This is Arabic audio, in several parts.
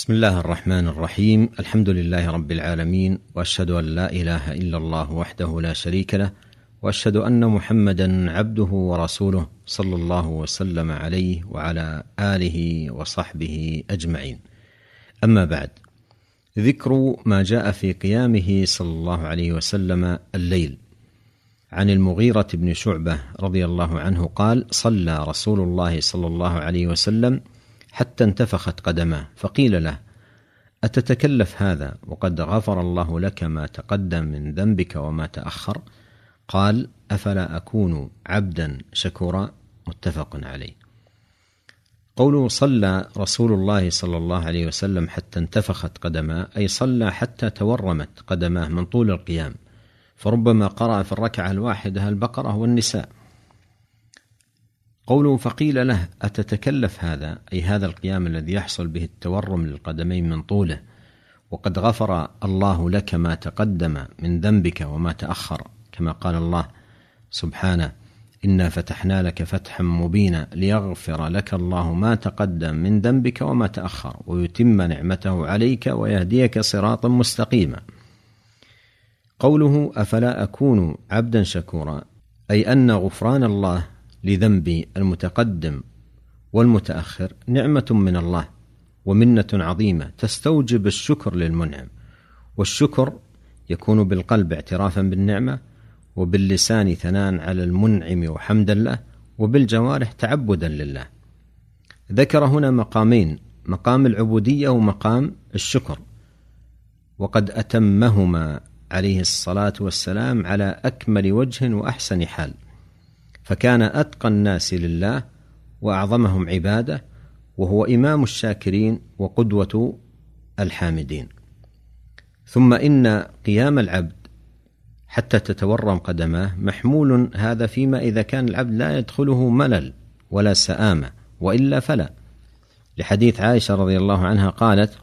بسم الله الرحمن الرحيم الحمد لله رب العالمين واشهد ان لا اله الا الله وحده لا شريك له واشهد ان محمدا عبده ورسوله صلى الله وسلم عليه وعلى اله وصحبه اجمعين اما بعد ذكر ما جاء في قيامه صلى الله عليه وسلم الليل عن المغيرة بن شعبة رضي الله عنه قال صلى رسول الله صلى الله عليه وسلم حتى انتفخت قدماه فقيل له أتتكلف هذا وقد غفر الله لك ما تقدم من ذنبك وما تأخر؟ قال أفلا أكون عبدا شكورا؟ متفق عليه. قوله صلى رسول الله صلى الله عليه وسلم حتى انتفخت قدماه أي صلى حتى تورمت قدماه من طول القيام فربما قرأ في الركعة الواحدة البقرة والنساء. قوله فقيل له أتتكلف هذا؟ أي هذا القيام الذي يحصل به التورم للقدمين من طوله. وقد غفر الله لك ما تقدم من ذنبك وما تأخر كما قال الله سبحانه إنا فتحنا لك فتحا مبينا ليغفر لك الله ما تقدم من ذنبك وما تأخر ويتم نعمته عليك ويهديك صراطا مستقيما. قوله أفلا أكون عبدا شكورا أي أن غفران الله لذنبي المتقدم والمتأخر نعمة من الله ومنة عظيمة تستوجب الشكر للمنعم. والشكر يكون بالقلب اعترافا بالنعمة وباللسان ثناء على المنعم وحمدا له وبالجوارح تعبدا لله. ذكر هنا مقامين مقام العبودية ومقام الشكر. وقد أتمهما عليه الصلاة والسلام على أكمل وجه وأحسن حال. فكان أتقى الناس لله وأعظمهم عباده وهو إمام الشاكرين وقدوة الحامدين. ثم إن قيام العبد حتى تتورم قدماه محمول هذا فيما إذا كان العبد لا يدخله ملل ولا سآمة وإلا فلا. لحديث عائشة رضي الله عنها قالت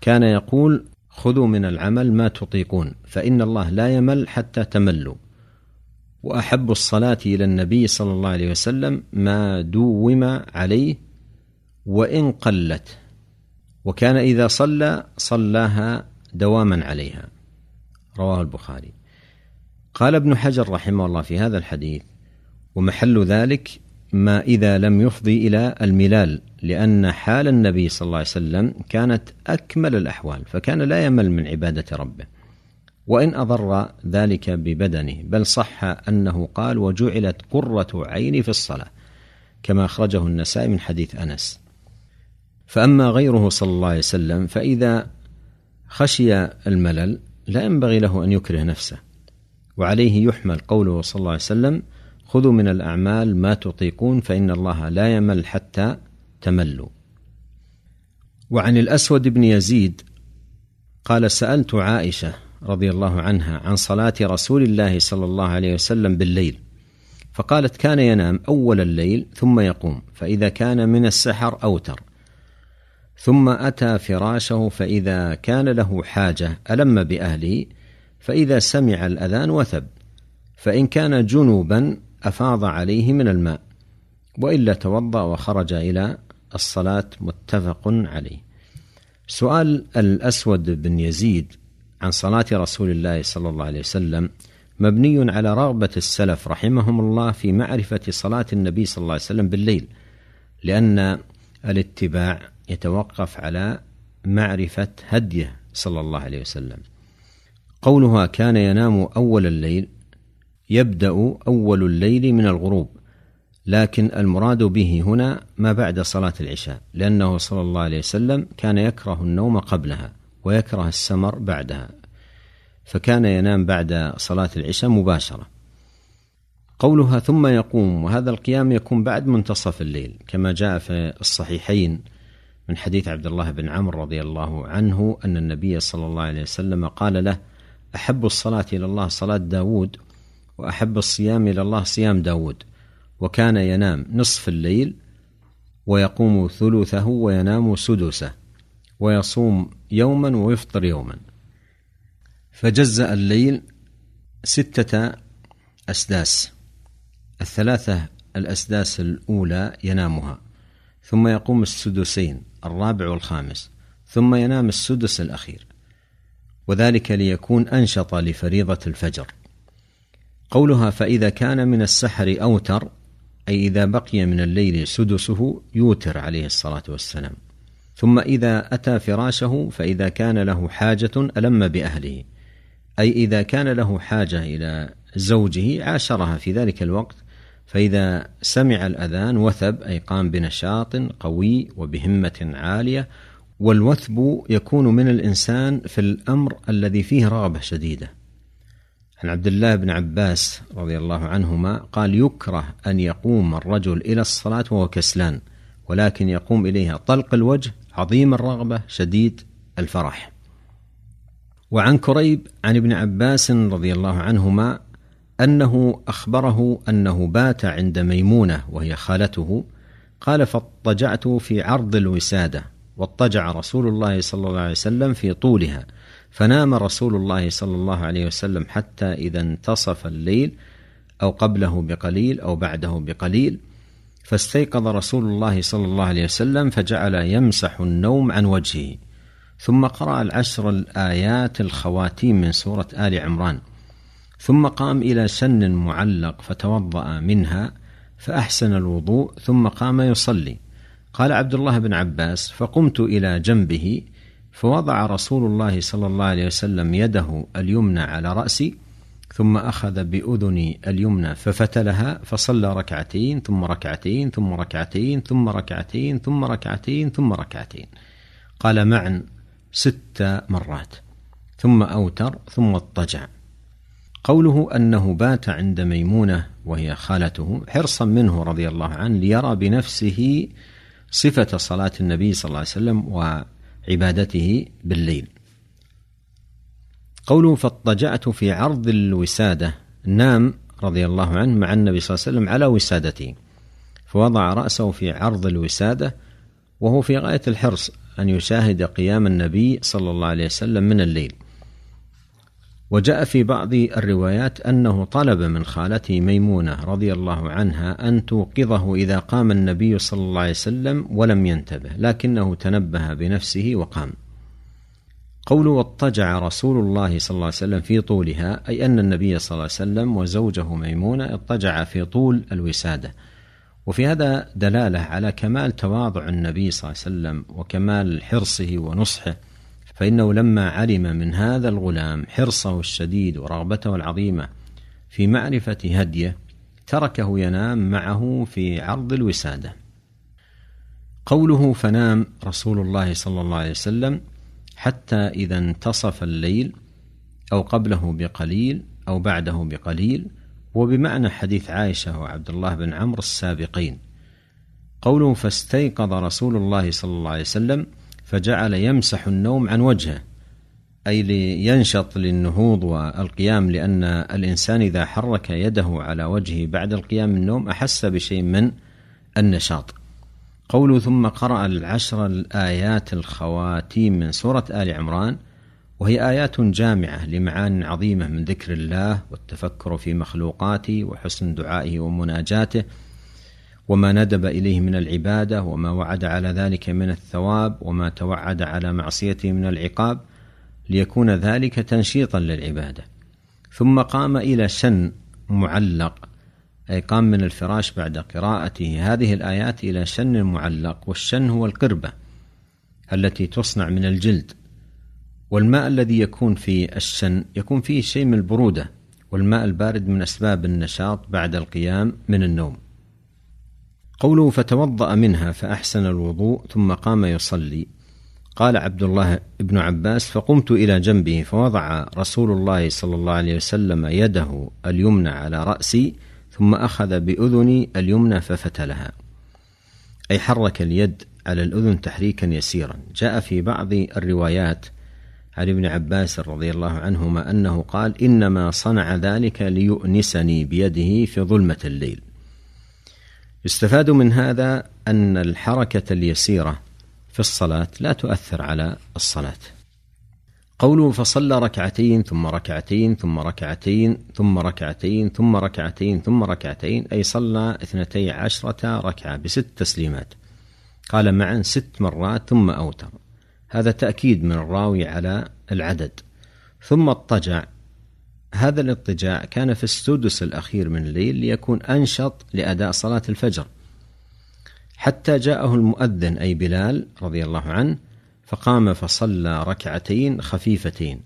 كان يقول خذوا من العمل ما تطيقون فإن الله لا يمل حتى تملوا. وأحب الصلاة إلى النبي صلى الله عليه وسلم ما دوم عليه وإن قلت وكان إذا صلى صلاها دواما عليها. رواه البخاري. قال ابن حجر رحمه الله في هذا الحديث ومحل ذلك ما إذا لم يفضي إلى الملال لأن حال النبي صلى الله عليه وسلم كانت أكمل الأحوال فكان لا يمل من عبادة ربه. وإن أضر ذلك ببدنه بل صح أنه قال وجعلت قرة عيني في الصلاة كما أخرجه النسائي من حديث أنس. فأما غيره صلى الله عليه وسلم فإذا خشي الملل لا ينبغي له أن يكره نفسه. وعليه يحمل قوله صلى الله عليه وسلم خذوا من الأعمال ما تطيقون فإن الله لا يمل حتى تملوا. وعن الأسود بن يزيد قال سألت عائشة رضي الله عنها عن صلاة رسول الله صلى الله عليه وسلم بالليل. فقالت كان ينام أول الليل ثم يقوم فإذا كان من السحر أوتر. ثم أتى فراشه فإذا كان له حاجة ألم بأهله فإذا سمع الأذان وثب. فإن كان جنوبا أفاض عليه من الماء وإلا توضأ وخرج إلى الصلاة متفق عليه. سؤال الأسود بن يزيد عن صلاة رسول الله صلى الله عليه وسلم مبني على رغبة السلف رحمهم الله في معرفة صلاة النبي صلى الله عليه وسلم بالليل لأن الاتباع يتوقف على معرفة هديه صلى الله عليه وسلم. قولها كان ينام أول الليل يبدأ أول الليل من الغروب لكن المراد به هنا ما بعد صلاة العشاء لأنه صلى الله عليه وسلم كان يكره النوم قبلها. ويكره السمر بعدها فكان ينام بعد صلاة العشاء مباشرة. قولها ثم يقوم وهذا القيام يكون بعد منتصف الليل كما جاء في الصحيحين من حديث عبد الله بن عمرو رضي الله عنه أن النبي صلى الله عليه وسلم قال له أحب الصلاة إلى الله صلاة داود وأحب الصيام إلى الله صيام داود. وكان ينام نصف الليل ويقوم ثلثه وينام سدسه. ويصوم يوما ويفطر يوما. فجزأ الليل ستة أسداس. الثلاثة الأسداس الأولى ينامها. ثم يقوم السدسين الرابع والخامس. ثم ينام السدس الأخير. وذلك ليكون أنشط لفريضة الفجر. قولها فإذا كان من السحر أوتر أي إذا بقي من الليل سدسه يوتر عليه الصلاة والسلام. ثم إذا أتى فراشه فإذا كان له حاجة ألم بأهله. أي إذا كان له حاجة إلى زوجه عاشرها في ذلك الوقت فإذا سمع الأذان وثب أي قام بنشاط قوي وبهمة عالية والوثب يكون من الإنسان في الأمر الذي فيه رغبة شديدة. عن عبد الله بن عباس رضي الله عنهما قال يكره أن يقوم الرجل إلى الصلاة وهو كسلان ولكن يقوم إليها طلق الوجه عظيم الرغبة شديد الفرح. وعن كريب عن ابن عباس رضي الله عنهما أنه أخبره أنه بات عند ميمونة وهي خالته قال فاضطجعت في عرض الوسادة واضطجع رسول الله صلى الله عليه وسلم في طولها فنام رسول الله صلى الله عليه وسلم حتى إذا انتصف الليل أو قبله بقليل أو بعده بقليل فاستيقظ رسول الله صلى الله عليه وسلم فجعل يمسح النوم عن وجهه ثم قرأ العشر الآيات الخواتيم من سورة آل عمران ثم قام إلى سن معلق فتوضأ منها فأحسن الوضوء ثم قام يصلي. قال عبد الله بن عباس فقمت إلى جنبه فوضع رسول الله صلى الله عليه وسلم يده اليمنى على رأسي ثم أخذ بأذني اليمنى ففتلها فصلى ركعتين ثم ركعتين ثم ركعتين ثم ركعتين ثم ركعتين ثم ركعتين. قال معا ست مرات. ثم أوتر ثم اضطجع. قوله أنه بات عند ميمونة وهي خالته حرصا منه رضي الله عنه ليرى بنفسه صفة صلاة النبي صلى الله عليه وسلم وعبادته بالليل. قوله فاضطجعت في عرض الوسادة. نام رضي الله عنه مع النبي صلى الله عليه وسلم على وسادته. فوضع رأسه في عرض الوسادة وهو في غاية الحرص أن يشاهد قيام النبي صلى الله عليه وسلم من الليل. وجاء في بعض الروايات أنه طلب من خالته ميمونة رضي الله عنها أن توقظه إذا قام النبي صلى الله عليه وسلم ولم ينتبه لكنه تنبه بنفسه وقام. قول واضطجع رسول الله صلى الله عليه وسلم في طولها أي أن النبي صلى الله عليه وسلم وزوجه ميمونة اضطجع في طول الوسادة. وفي هذا دلالة على كمال تواضع النبي صلى الله عليه وسلم وكمال حرصه ونصحه فإنه لما علم من هذا الغلام حرصه الشديد ورغبته العظيمة في معرفة هديه تركه ينام معه في عرض الوسادة. قوله فنام رسول الله صلى الله عليه وسلم حتى إذا انتصف الليل أو قبله بقليل أو بعده بقليل وبمعنى حديث عائشة وعبد الله بن عمرو السابقين. قوله فاستيقظ رسول الله صلى الله عليه وسلم فجعل يمسح النوم عن وجهه. أي لينشط للنهوض والقيام لأن الإنسان إذا حرك يده على وجهه بعد القيام من النوم أحس بشيء من النشاط. قوله ثم قرأ العشر الآيات الخواتيم من سورة آل عمران وهي آيات جامعة لمعان عظيمة من ذكر الله والتفكر في مخلوقاته وحسن دعائه ومناجاته وما ندب إليه من العبادة وما وعد على ذلك من الثواب وما توعد على معصيته من العقاب ليكون ذلك تنشيطا للعبادة. ثم قام إلى شن معلق أي قام من الفراش بعد قراءته هذه الآيات إلى شن معلق والشن هو القربة التي تصنع من الجلد. والماء الذي يكون في الشن يكون فيه شيء من البرودة والماء البارد من أسباب النشاط بعد القيام من النوم. قوله فتوضأ منها فأحسن الوضوء ثم قام يصلي. قال عبد الله بن عباس فقمت إلى جنبه فوضع رسول الله صلى الله عليه وسلم يده اليمنى على رأسي ثم أخذ بأذني اليمنى ففتلها. أي حرك اليد على الأذن تحريكا يسيرا. جاء في بعض الروايات عن ابن عباس رضي الله عنهما أنه قال إنما صنع ذلك ليؤنسني بيده في ظلمة الليل. يستفاد من هذا أن الحركة اليسيرة في الصلاة لا تؤثر على الصلاة. قوله فصلى ركعتين ثم ركعتين ثم ركعتين ثم ركعتين ثم ركعتين ثم ركعتين أي صلى اثنتي عشرة ركعة بست تسليمات. قال معا ست مرات ثم أوتر. هذا تأكيد من الراوي على العدد. ثم اضطجع. هذا الاضطجاع كان في السدس الأخير من الليل ليكون أنشط لأداء صلاة الفجر. حتى جاءه المؤذن أي بلال رضي الله عنه فقام فصلى ركعتين خفيفتين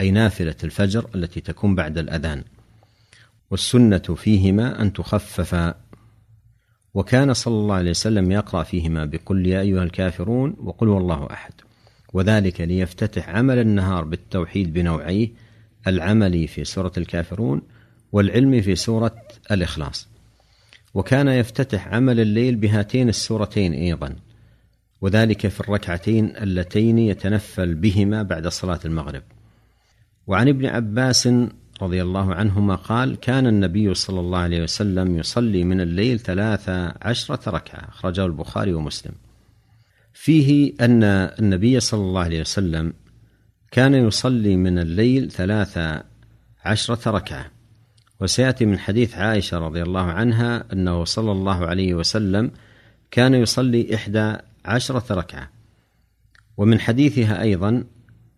أي نافلة الفجر التي تكون بعد الأذان. والسنة فيهما أن تخففا وكان صلى الله عليه وسلم يقرأ فيهما بقل يا أيها الكافرون وقل والله أحد. وذلك ليفتتح عمل النهار بالتوحيد بنوعيه العملي في سورة الكافرون والعلمي في سورة الإخلاص. وكان يفتتح عمل الليل بهاتين السورتين أيضا. وذلك في الركعتين اللتين يتنفل بهما بعد صلاة المغرب. وعن ابن عباس رضي الله عنهما قال كان النبي صلى الله عليه وسلم يصلي من الليل ثلاث عشرة ركعة. أخرجه البخاري ومسلم. فيه أن النبي صلى الله عليه وسلم كان يصلي من الليل ثلاث عشرة ركعة. وسيأتي من حديث عائشة رضي الله عنها أنه صلى الله عليه وسلم كان يصلي إحدى عشرة ركعة. ومن حديثها أيضا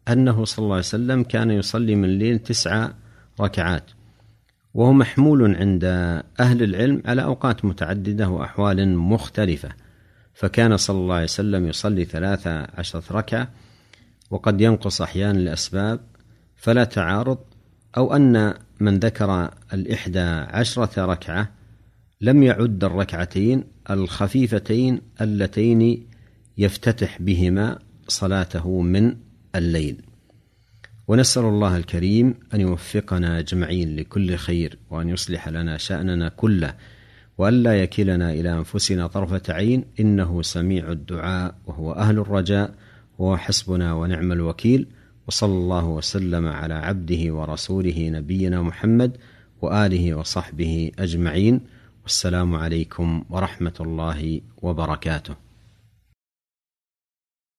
أنه صلى الله عليه وسلم كان يصلي من الليل تسع ركعات. وهو محمول عند أهل العلم على أوقات متعددة وأحوال مختلفة. فكان صلى الله عليه وسلم يصلي ثلاث عشرة ركعة وقد ينقص أحيانا لأسباب فلا تعارض أو أن من ذكر الإحدى عشرة ركعة لم يعد الركعتين الخفيفتين اللتين يفتتح بهما صلاته من الليل. ونسأل الله الكريم أن يوفقنا أجمعين لكل خير وأن يصلح لنا شأننا كله وألا يكلنا إلى أنفسنا طرفة عين. إنه سميع الدعاء وهو أهل الرجاء وهو حسبنا ونعم الوكيل. وصلى الله وسلم على عبده ورسوله نبينا محمد وآله وصحبه أجمعين. والسلام عليكم ورحمة الله وبركاته.